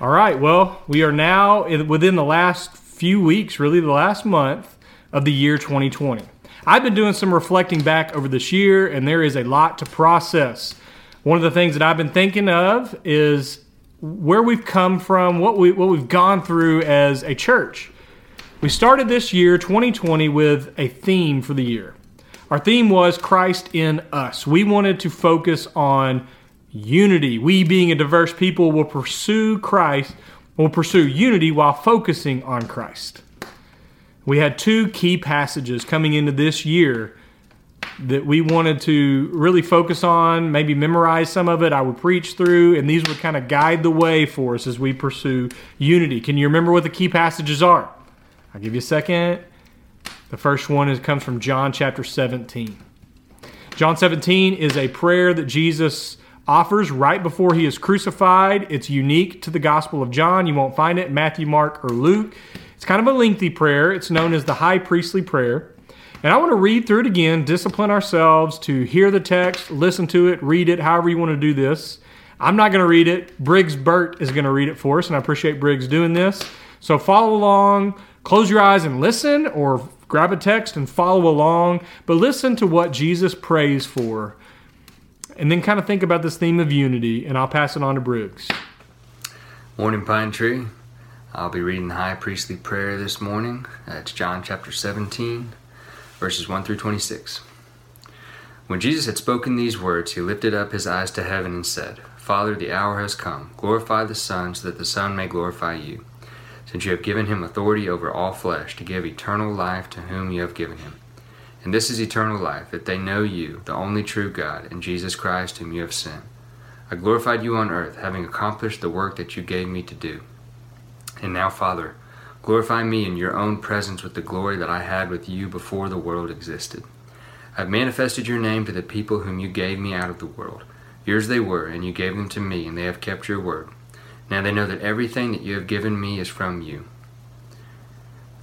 All right. Well, we are now within the last few weeks, really the last month of the year 2020. I've been doing some reflecting back over this year, and there is a lot to process. One of the things that I've been thinking of is where we've come from, what we what we've gone through as a church. We started this year 2020 with a theme for the year. Our theme was Christ in us. We wanted to focus on unity. We, being a diverse people, will pursue Christ, will pursue unity while focusing on Christ. We had two key passages coming into this year that we wanted to really focus on, maybe memorize some of it. I would preach through, and these would kind of guide the way for us as we pursue unity. Can you remember what the key passages are? I'll give you a second. The first one is, comes from John chapter 17. John 17 is a prayer that Jesus offers right before he is crucified. It's unique to the Gospel of John. You won't find it in Matthew, Mark, or Luke. It's kind of a lengthy prayer. It's known as the high priestly prayer. And I want to read through it again, discipline ourselves to hear the text, listen to it, read it, however you want to do this. I'm not going to read it. Briggs Burt is going to read it for us, and I appreciate Briggs doing this. So follow along, close your eyes and listen, or grab a text and follow along, but listen to what Jesus prays for and then kind of think about this theme of unity, and I'll pass it on to Briggs. Morning, Pine Tree. I'll be reading the high priestly prayer this morning. It's John chapter 17, verses 1 through 26. When Jesus had spoken these words, he lifted up his eyes to heaven and said, Father, the hour has come. Glorify the Son, so that the Son may glorify you, since you have given him authority over all flesh to give eternal life to whom you have given him. And this is eternal life, that they know you, the only true God, and Jesus Christ, whom you have sent. I glorified you on earth, having accomplished the work that you gave me to do. And now, Father, glorify me in your own presence with the glory that I had with you before the world existed. I have manifested your name to the people whom you gave me out of the world. Yours they were, and you gave them to me, and they have kept your word. Now they know that everything that you have given me is from you.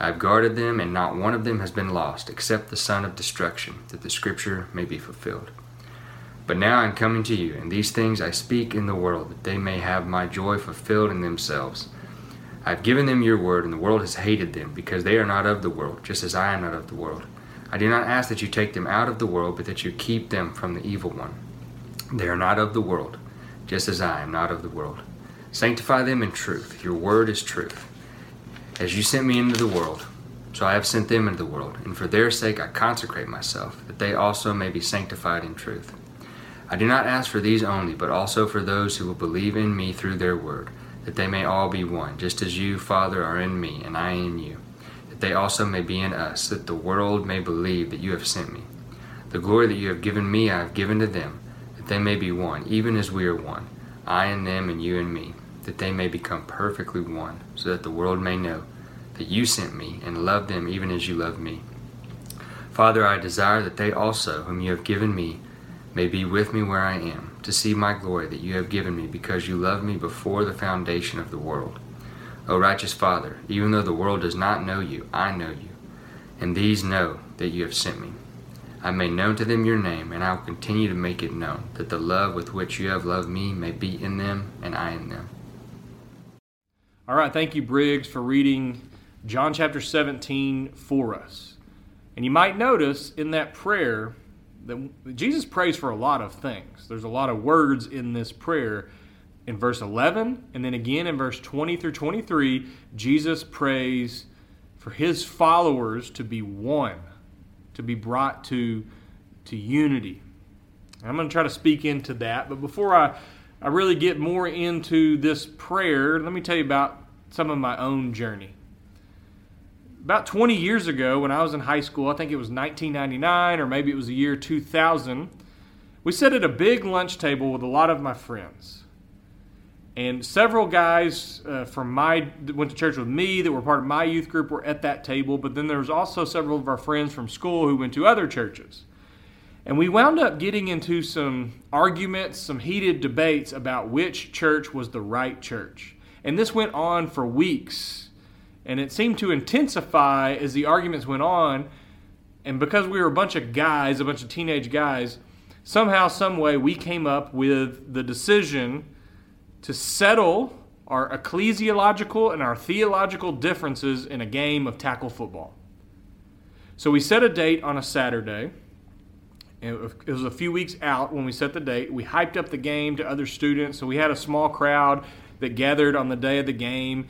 I have guarded them, and not one of them has been lost, except the son of destruction, that the scripture may be fulfilled. But now I am coming to you, and these things I speak in the world, that they may have my joy fulfilled in themselves. I have given them your word, and the world has hated them, because they are not of the world, just as I am not of the world. I do not ask that you take them out of the world, but that you keep them from the evil one. They are not of the world, just as I am not of the world. Sanctify them in truth. Your word is truth. As you sent me into the world, so I have sent them into the world, and for their sake I consecrate myself, that they also may be sanctified in truth. I do not ask for these only, but also for those who will believe in me through their word, that they may all be one, just as you, Father, are in me, and I in you, that they also may be in us, that the world may believe that you have sent me. The glory that you have given me I have given to them, that they may be one, even as we are one, I and them, and you and me that they may become perfectly one, so that the world may know that you sent me and loved them even as you loved me. Father, I desire that they also, whom you have given me, may be with me where I am, to see my glory that you have given me, because you loved me before the foundation of the world. O righteous Father, even though the world does not know you, I know you, and these know that you have sent me. I made known to them your name, and I will continue to make it known, that the love with which you have loved me may be in them, and I in them. All right, thank you, Briggs, for reading John chapter 17 for us. And you might notice in that prayer that Jesus prays for a lot of things. There's a lot of words in this prayer. In verse 11, and then again in verse 20 through 23, Jesus prays for his followers to be one, to be brought to, to unity. I'm going to try to speak into that, but before I I really get more into this prayer, let me tell you about some of my own journey. About 20 years ago, when I was in high school, I think it was 1999 or maybe it was the year 2000, we sat at a big lunch table with a lot of my friends. And several guys uh, from my that went to church with me that were part of my youth group were at that table. But then there was also several of our friends from school who went to other churches. And we wound up getting into some arguments, some heated debates about which church was the right church. And this went on for weeks. And it seemed to intensify as the arguments went on. And because we were a bunch of guys, a bunch of teenage guys, somehow, some way, we came up with the decision to settle our ecclesiological and our theological differences in a game of tackle football. So we set a date on a Saturday it was a few weeks out when we set the date. We hyped up the game to other students, so we had a small crowd that gathered on the day of the game,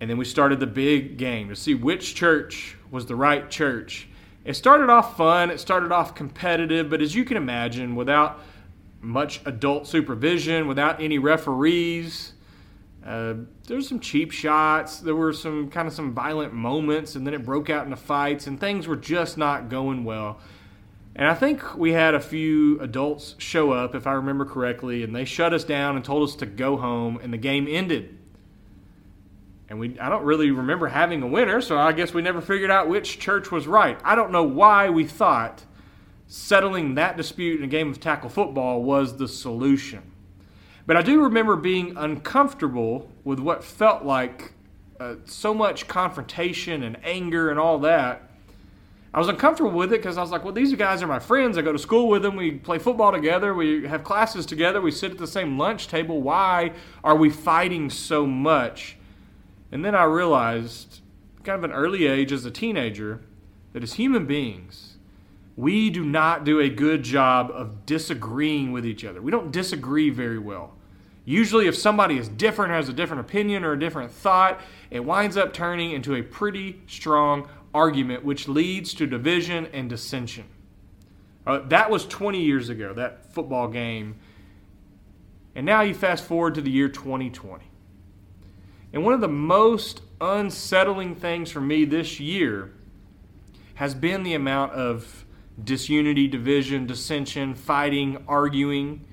and then we started the big game to see which church was the right church. It started off fun, it started off competitive, but as you can imagine, without much adult supervision, without any referees, uh, there were some cheap shots. There were some kind of some violent moments, and then it broke out into fights, and things were just not going well. And I think we had a few adults show up, if I remember correctly, and they shut us down and told us to go home, and the game ended. And we, I don't really remember having a winner, so I guess we never figured out which church was right. I don't know why we thought settling that dispute in a game of tackle football was the solution. But I do remember being uncomfortable with what felt like uh, so much confrontation and anger and all that I was uncomfortable with it because I was like, well, these guys are my friends. I go to school with them. We play football together. We have classes together. We sit at the same lunch table. Why are we fighting so much? And then I realized, kind of an early age as a teenager, that as human beings, we do not do a good job of disagreeing with each other. We don't disagree very well. Usually, if somebody is different, has a different opinion or a different thought, it winds up turning into a pretty strong argument, which leads to division and dissension. Uh, that was 20 years ago, that football game. And now you fast forward to the year 2020. And one of the most unsettling things for me this year has been the amount of disunity, division, dissension, fighting, arguing.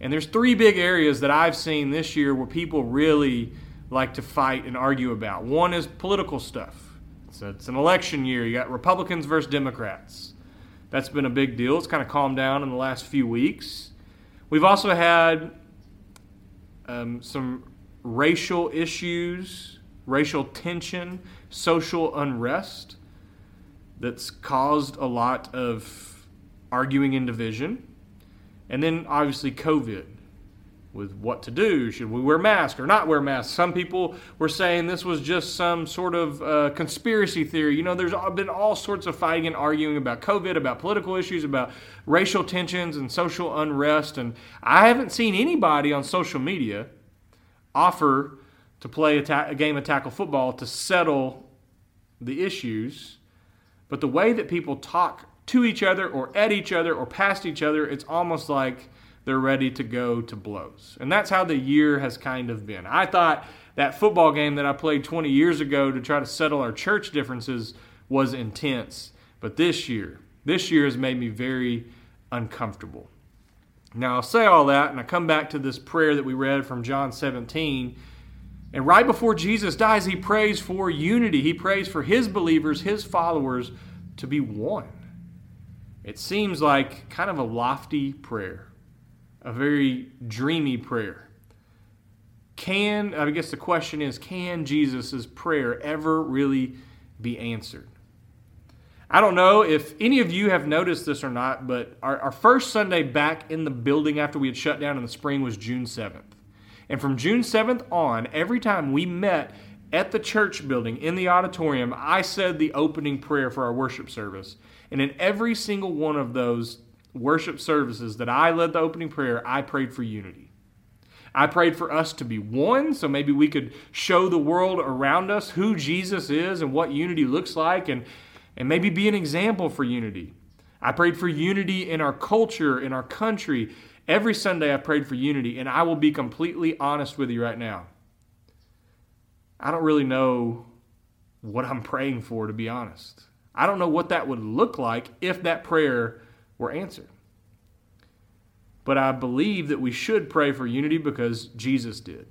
And there's three big areas that I've seen this year where people really like to fight and argue about. One is political stuff. So it's an election year. You got Republicans versus Democrats. That's been a big deal. It's kind of calmed down in the last few weeks. We've also had um, some racial issues, racial tension, social unrest that's caused a lot of arguing and division. And then obviously COVID with what to do. Should we wear masks or not wear masks? Some people were saying this was just some sort of uh, conspiracy theory. You know, there's been all sorts of fighting and arguing about COVID, about political issues, about racial tensions and social unrest. And I haven't seen anybody on social media offer to play a, ta- a game of tackle football to settle the issues. But the way that people talk to each other or at each other or past each other, it's almost like they're ready to go to blows. And that's how the year has kind of been. I thought that football game that I played 20 years ago to try to settle our church differences was intense. But this year, this year has made me very uncomfortable. Now, I'll say all that, and I come back to this prayer that we read from John 17. And right before Jesus dies, he prays for unity. He prays for his believers, his followers, to be one. It seems like kind of a lofty prayer a very dreamy prayer. Can, I guess the question is, can Jesus' prayer ever really be answered? I don't know if any of you have noticed this or not, but our, our first Sunday back in the building after we had shut down in the spring was June 7th. And from June 7th on, every time we met at the church building in the auditorium, I said the opening prayer for our worship service. And in every single one of those worship services that I led the opening prayer, I prayed for unity. I prayed for us to be one, so maybe we could show the world around us who Jesus is and what unity looks like, and, and maybe be an example for unity. I prayed for unity in our culture, in our country. Every Sunday I prayed for unity, and I will be completely honest with you right now. I don't really know what I'm praying for, to be honest. I don't know what that would look like if that prayer were answered. but I believe that we should pray for unity because Jesus did.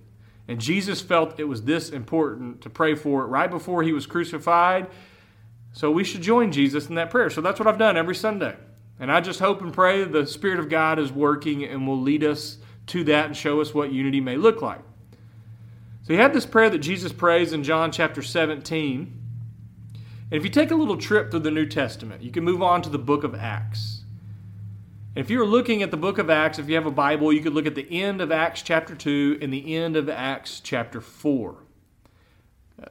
And Jesus felt it was this important to pray for it right before he was crucified. So we should join Jesus in that prayer. So that's what I've done every Sunday. And I just hope and pray the Spirit of God is working and will lead us to that and show us what unity may look like. So you have this prayer that Jesus prays in John chapter 17. And if you take a little trip through the New Testament, you can move on to the book of Acts. If you're looking at the book of Acts, if you have a Bible, you could look at the end of Acts chapter 2 and the end of Acts chapter 4.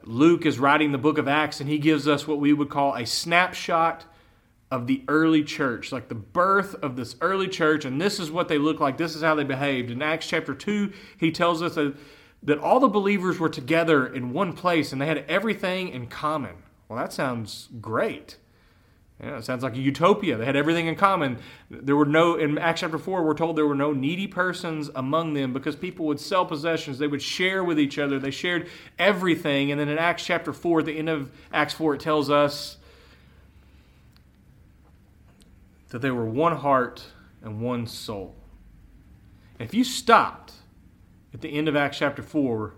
Luke is writing the book of Acts, and he gives us what we would call a snapshot of the early church, like the birth of this early church, and this is what they look like, this is how they behaved. In Acts chapter 2, he tells us that, that all the believers were together in one place and they had everything in common. Well, that sounds great. Yeah, it sounds like a utopia. They had everything in common. There were no, in Acts chapter 4, we're told there were no needy persons among them because people would sell possessions. They would share with each other. They shared everything. And then in Acts chapter 4, at the end of Acts 4, it tells us that they were one heart and one soul. If you stopped at the end of Acts chapter 4,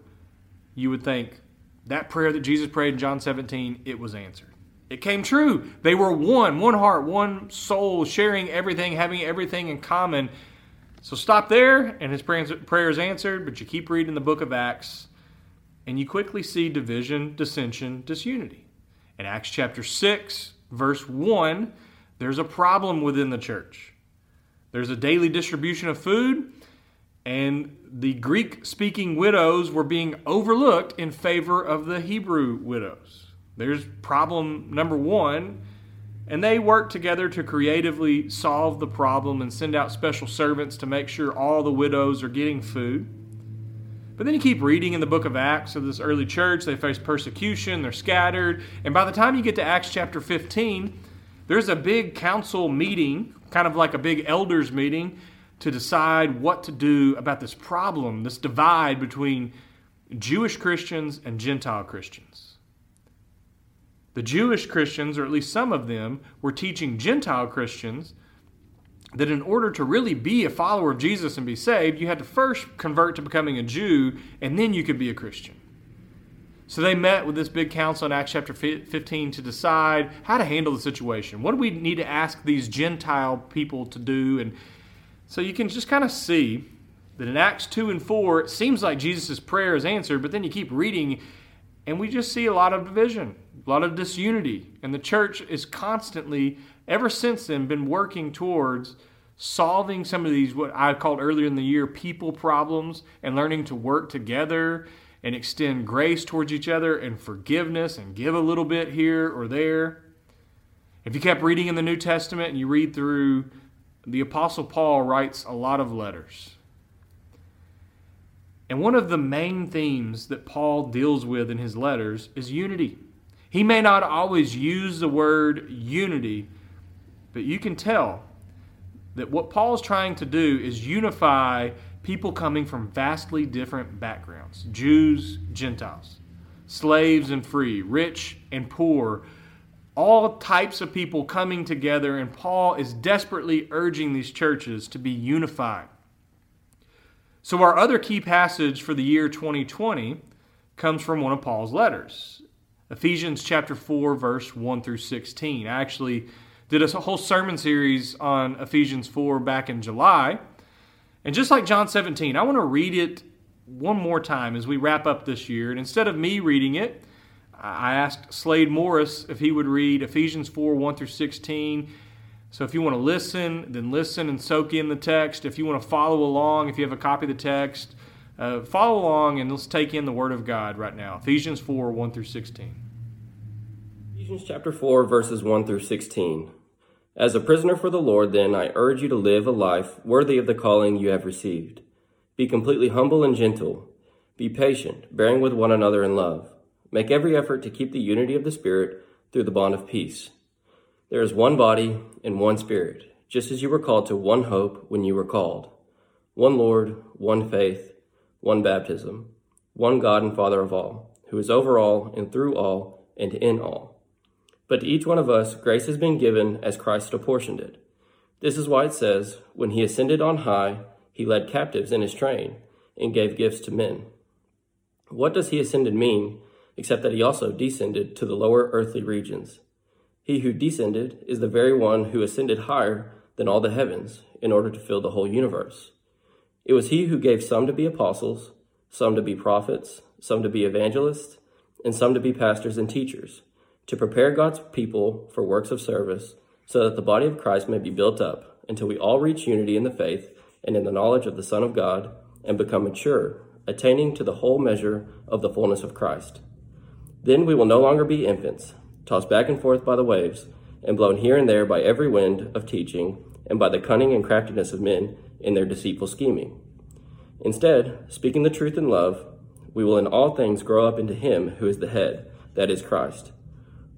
you would think, that prayer that Jesus prayed in John 17, it was answered. It came true. They were one, one heart, one soul, sharing everything, having everything in common. So stop there, and his prayer is answered, but you keep reading the book of Acts, and you quickly see division, dissension, disunity. In Acts chapter 6, verse 1, there's a problem within the church. There's a daily distribution of food, and the Greek speaking widows were being overlooked in favor of the Hebrew widows. There's problem number one. And they work together to creatively solve the problem and send out special servants to make sure all the widows are getting food. But then you keep reading in the book of Acts of this early church. They face persecution, they're scattered. And by the time you get to Acts chapter 15, there's a big council meeting, kind of like a big elders meeting, to decide what to do about this problem, this divide between Jewish Christians and Gentile Christians. The Jewish Christians, or at least some of them, were teaching Gentile Christians that in order to really be a follower of Jesus and be saved, you had to first convert to becoming a Jew, and then you could be a Christian. So they met with this big council in Acts chapter 15 to decide how to handle the situation. What do we need to ask these Gentile people to do? And so you can just kind of see that in Acts 2 and 4, it seems like Jesus' prayer is answered, but then you keep reading, and we just see a lot of division, a lot of disunity. And the church is constantly, ever since then, been working towards solving some of these, what I called earlier in the year, people problems, and learning to work together and extend grace towards each other and forgiveness and give a little bit here or there. If you kept reading in the New Testament and you read through the Apostle Paul writes a lot of letters. And one of the main themes that Paul deals with in his letters is unity. He may not always use the word unity, but you can tell that what Paul's trying to do is unify people coming from vastly different backgrounds Jews, Gentiles, slaves and free, rich and poor, all types of people coming together, and Paul is desperately urging these churches to be unified. So, our other key passage for the year 2020 comes from one of Paul's letters Ephesians chapter 4, verse 1 through 16. I actually did a whole sermon series on Ephesians 4 back in July. And just like John 17, I want to read it one more time as we wrap up this year. And instead of me reading it, I asked Slade Morris if he would read Ephesians 4 1 through 16. So if you want to listen, then listen and soak in the text. If you want to follow along, if you have a copy of the text, uh, follow along and let's take in the Word of God right now. Ephesians 4 1 through 16. Ephesians chapter 4, verses 1 through 16. As a prisoner for the Lord, then, I urge you to live a life worthy of the calling you have received. Be completely humble and gentle. Be patient, bearing with one another in love. Make every effort to keep the unity of the Spirit through the bond of peace. There is one body and one Spirit, just as you were called to one hope when you were called. One Lord, one faith, one baptism, one God and Father of all, who is over all and through all and in all. But to each one of us, grace has been given as Christ apportioned it. This is why it says, When he ascended on high, he led captives in his train and gave gifts to men. What does he ascended mean, except that he also descended to the lower earthly regions? He who descended is the very one who ascended higher than all the heavens in order to fill the whole universe. It was he who gave some to be apostles, some to be prophets, some to be evangelists, and some to be pastors and teachers, to prepare God's people for works of service, so that the body of Christ may be built up until we all reach unity in the faith and in the knowledge of the Son of God and become mature, attaining to the whole measure of the fullness of Christ. Then we will no longer be infants, tossed back and forth by the waves, and blown here and there by every wind of teaching, and by the cunning and craftiness of men in their deceitful scheming. Instead, speaking the truth in love, we will in all things grow up into Him who is the head, that is Christ.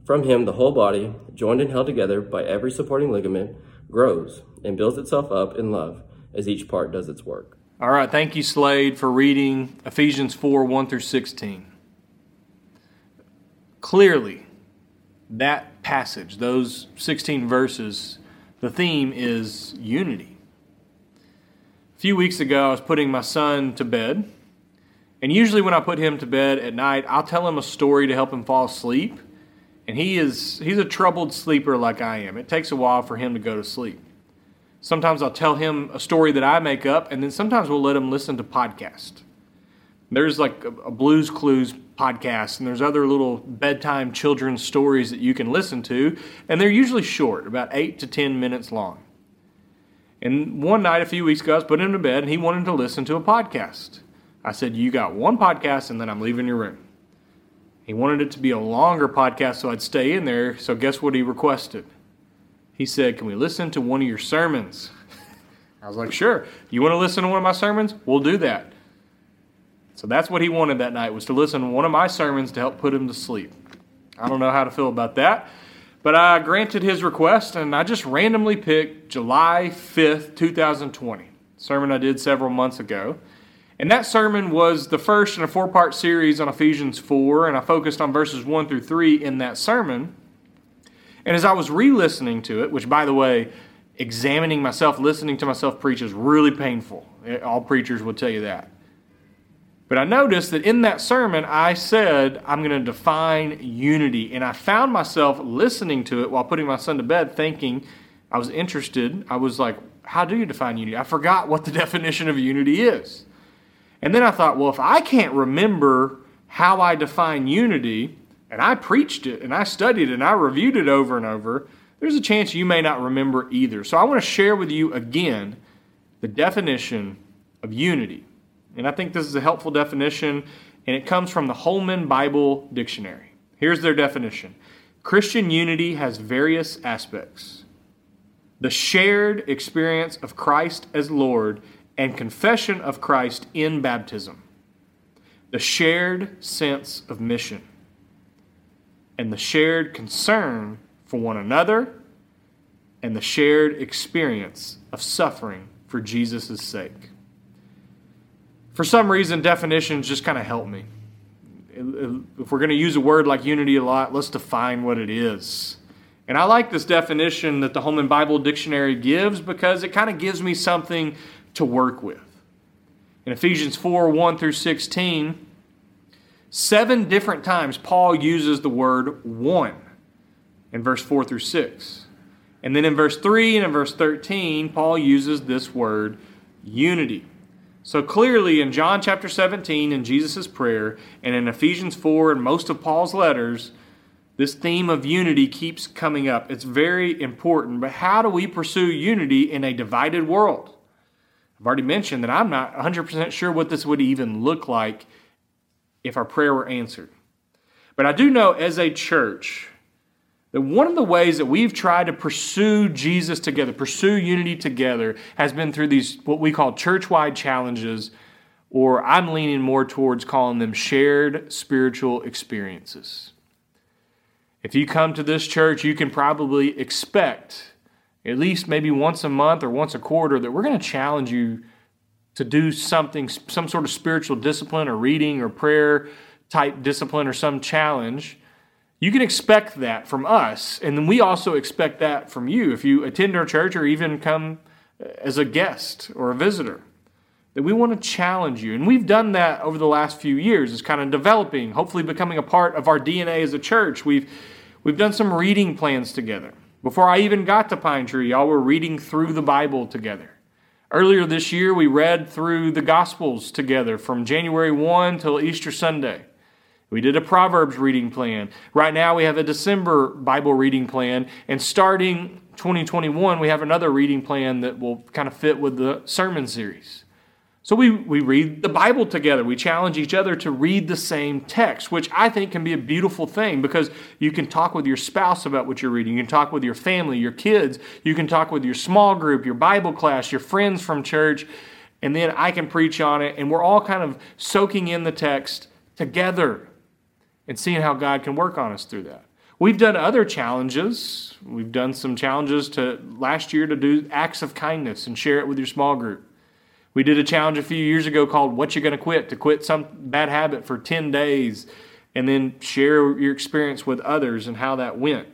From Him, the whole body, joined and held together by every supporting ligament, grows and builds itself up in love as each part does its work. All right, thank you, Slade, for reading Ephesians 4 1 through 16. Clearly, that passage, those 16 verses, the theme is unity. A few weeks ago, I was putting my son to bed, and usually when I put him to bed at night, I'll tell him a story to help him fall asleep. And he is he's a troubled sleeper like I am. It takes a while for him to go to sleep. Sometimes I'll tell him a story that I make up, and then sometimes we'll let him listen to podcasts. There's like a, Blues Clues podcast, and there's other little bedtime children's stories that you can listen to, and they're usually short, about eight to ten minutes long. And one night a few weeks ago, I was putting him to bed, and he wanted to listen to a podcast. I said, You got one podcast, and then I'm leaving your room. He wanted it to be a longer podcast, so I'd stay in there. So, guess what he requested? He said, Can we listen to one of your sermons? I was like, Sure. You want to listen to one of my sermons? We'll do that. So that's what he wanted that night was to listen to one of my sermons to help put him to sleep. I don't know how to feel about that, but I granted his request and I just randomly picked July 5th, 2020, sermon I did several months ago. And that sermon was the first in a four part series on Ephesians 4, and I focused on verses 1 through 3 in that sermon. And as I was re listening to it, which by the way, examining myself, listening to myself preach is really painful. All preachers will tell you that. But I noticed that in that sermon, I said, I'm going to define unity. And I found myself listening to it while putting my son to bed, thinking I was interested. I was like, How do you define unity? I forgot what the definition of unity is. And then I thought, well, if I can't remember how I define unity, and I preached it and I studied it and I reviewed it over and over, there's a chance you may not remember either. So I want to share with you again the definition of unity. And I think this is a helpful definition, and it comes from the Holman Bible Dictionary. Here's their definition. Christian unity has various aspects. The shared experience of Christ as Lord and confession of Christ in baptism, the shared sense of mission. And the shared concern for one another. And the shared experience of suffering for Jesus' sake. For some reason, definitions just kind of help me. If we're going to use a word like unity a lot, let's define what it is. And I like this definition that the Holman Bible Dictionary gives because it kind of gives me something to work with. In Ephesians 4 1 through 16, Seven different times, Paul uses the word one in verse 4 through 6. And then in verse 3 and in verse 13, Paul uses this word unity. So clearly in John chapter 17, in Jesus' prayer, and in Ephesians 4 and most of Paul's letters, this theme of unity keeps coming up. It's very important. But how do we pursue unity in a divided world? I've already mentioned that I'm not 100% sure what this would even look like if our prayer were answered. But I do know as a church that one of the ways that we've tried to pursue Jesus together, pursue unity together, has been through these what we call church wide challenges, or I'm leaning more towards calling them shared spiritual experiences. If you come to this church, you can probably expect at least maybe once a month or once a quarter that we're going to challenge you to do something, some sort of spiritual discipline or reading or prayer type discipline or some challenge, You can expect that from us, and then we also expect that from you if you attend our church or even come uh, as a guest or a visitor. That we want to challenge you. And we've done that over the last few years. It's kind of developing, hopefully becoming a part of our DNA as a church. We've we've done some reading plans together. Before I even got to Pine Tree, y'all were reading through the Bible together. Earlier this year, we read through the Gospels together from January 1 till Easter Sunday. We did a Proverbs reading plan. Right now, we have a December Bible reading plan. And starting 2021, we have another reading plan that will kind of fit with the sermon series. So we, we read the Bible together. We challenge each other to read the same text, which I think can be a beautiful thing because you can talk with your spouse about what you're reading. You can talk with your family, your kids. You can talk with your small group, your Bible class, your friends from church. And then I can preach on it. And we're all kind of soaking in the text together and seeing how God can work on us through that. We've done other challenges. We've done some challenges to last year to do acts of kindness and share it with your small group. We did a challenge a few years ago called What You're Gonna Quit? to quit some bad habit for 10 days and then share your experience with others and how that went.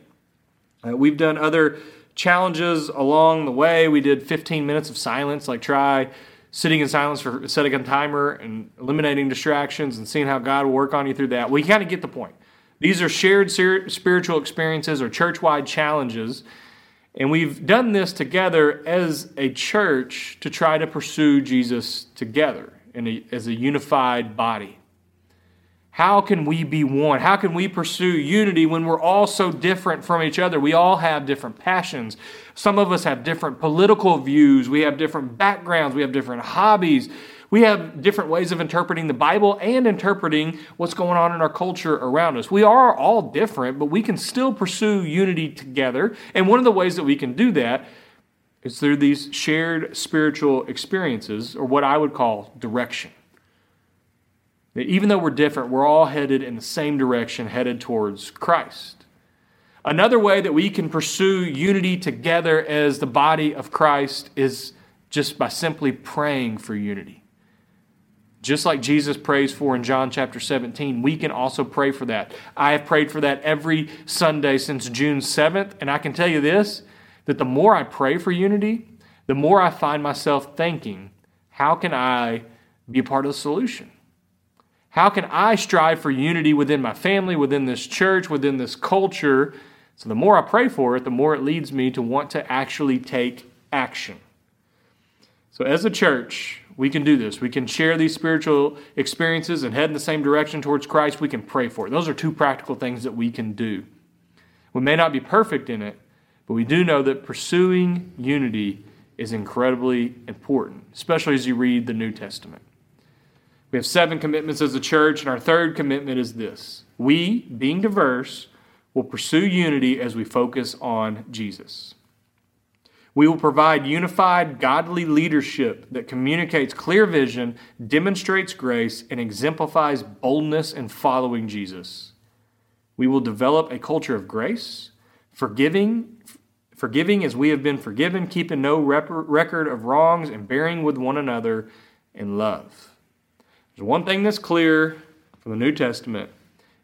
Uh, we've done other challenges along the way. We did 15 minutes of silence, like try sitting in silence for setting a timer and eliminating distractions and seeing how God will work on you through that. We kind of get the point. These are shared spiritual experiences or church wide challenges. And we've done this together as a church to try to pursue Jesus together a, as a unified body. How can we be one? How can we pursue unity when we're all so different from each other? We all have different passions. Some of us have different political views. We have different backgrounds. We have different hobbies. We have different ways of interpreting the Bible and interpreting what's going on in our culture around us. We are all different, but we can still pursue unity together. And one of the ways that we can do that is through these shared spiritual experiences, or what I would call direction. That even though we're different, we're all headed in the same direction, headed towards Christ. Another way that we can pursue unity together as the body of Christ is just by simply praying for unity. Just like Jesus prays for in John chapter 17, we can also pray for that. I have prayed for that every Sunday since June 7th, and I can tell you this that the more I pray for unity, the more I find myself thinking, how can I be a part of the solution? How can I strive for unity within my family, within this church, within this culture? So the more I pray for it, the more it leads me to want to actually take action. So as a church, we can do this. We can share these spiritual experiences and head in the same direction towards Christ. We can pray for it. Those are two practical things that we can do. We may not be perfect in it, but we do know that pursuing unity is incredibly important, especially as you read the New Testament. We have seven commitments as a church, and our third commitment is this we, being diverse, will pursue unity as we focus on Jesus. We will provide unified, godly leadership that communicates clear vision, demonstrates grace, and exemplifies boldness in following Jesus. We will develop a culture of grace, forgiving, forgiving as we have been forgiven, keeping no rep- record of wrongs, and bearing with one another in love. There's one thing that's clear from the New Testament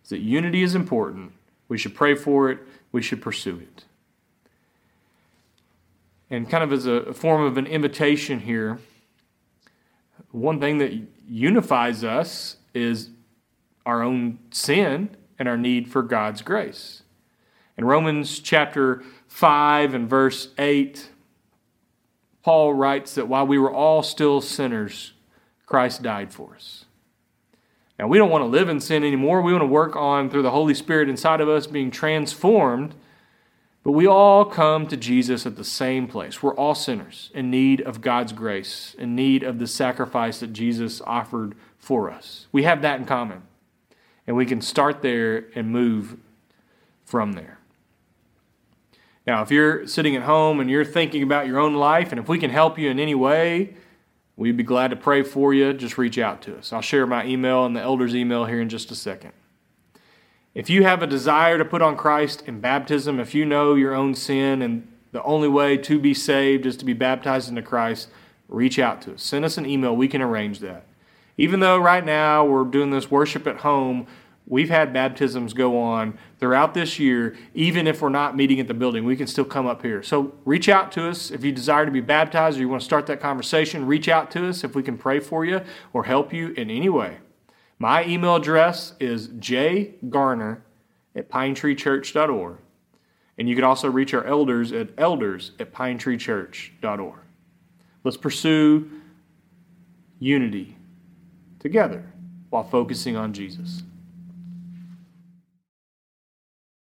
is that unity is important. We should pray for it, we should pursue it. And kind of as a form of an invitation here, one thing that unifies us is our own sin and our need for God's grace. In Romans chapter 5 and verse 8, Paul writes that while we were all still sinners, Christ died for us. Now, we don't want to live in sin anymore. We want to work on, through the Holy Spirit inside of us, being transformed. But we all come to Jesus at the same place. We're all sinners in need of God's grace, in need of the sacrifice that Jesus offered for us. We have that in common. And we can start there and move from there. Now, if you're sitting at home and you're thinking about your own life, and if we can help you in any way, We'd be glad to pray for you. Just reach out to us. I'll share my email and the elder's email here in just a second. If you have a desire to put on Christ in baptism, if you know your own sin and the only way to be saved is to be baptized into Christ, reach out to us. Send us an email. We can arrange that. Even though right now we're doing this worship at home, We've had baptisms go on throughout this year, even if we're not meeting at the building, we can still come up here. So reach out to us if you desire to be baptized or you want to start that conversation. Reach out to us if we can pray for you or help you in any way. My email address is jgarner at pinetreechurch.org. And you can also reach our elders at elders at pinetreechurch.org. Let's pursue unity together while focusing on Jesus.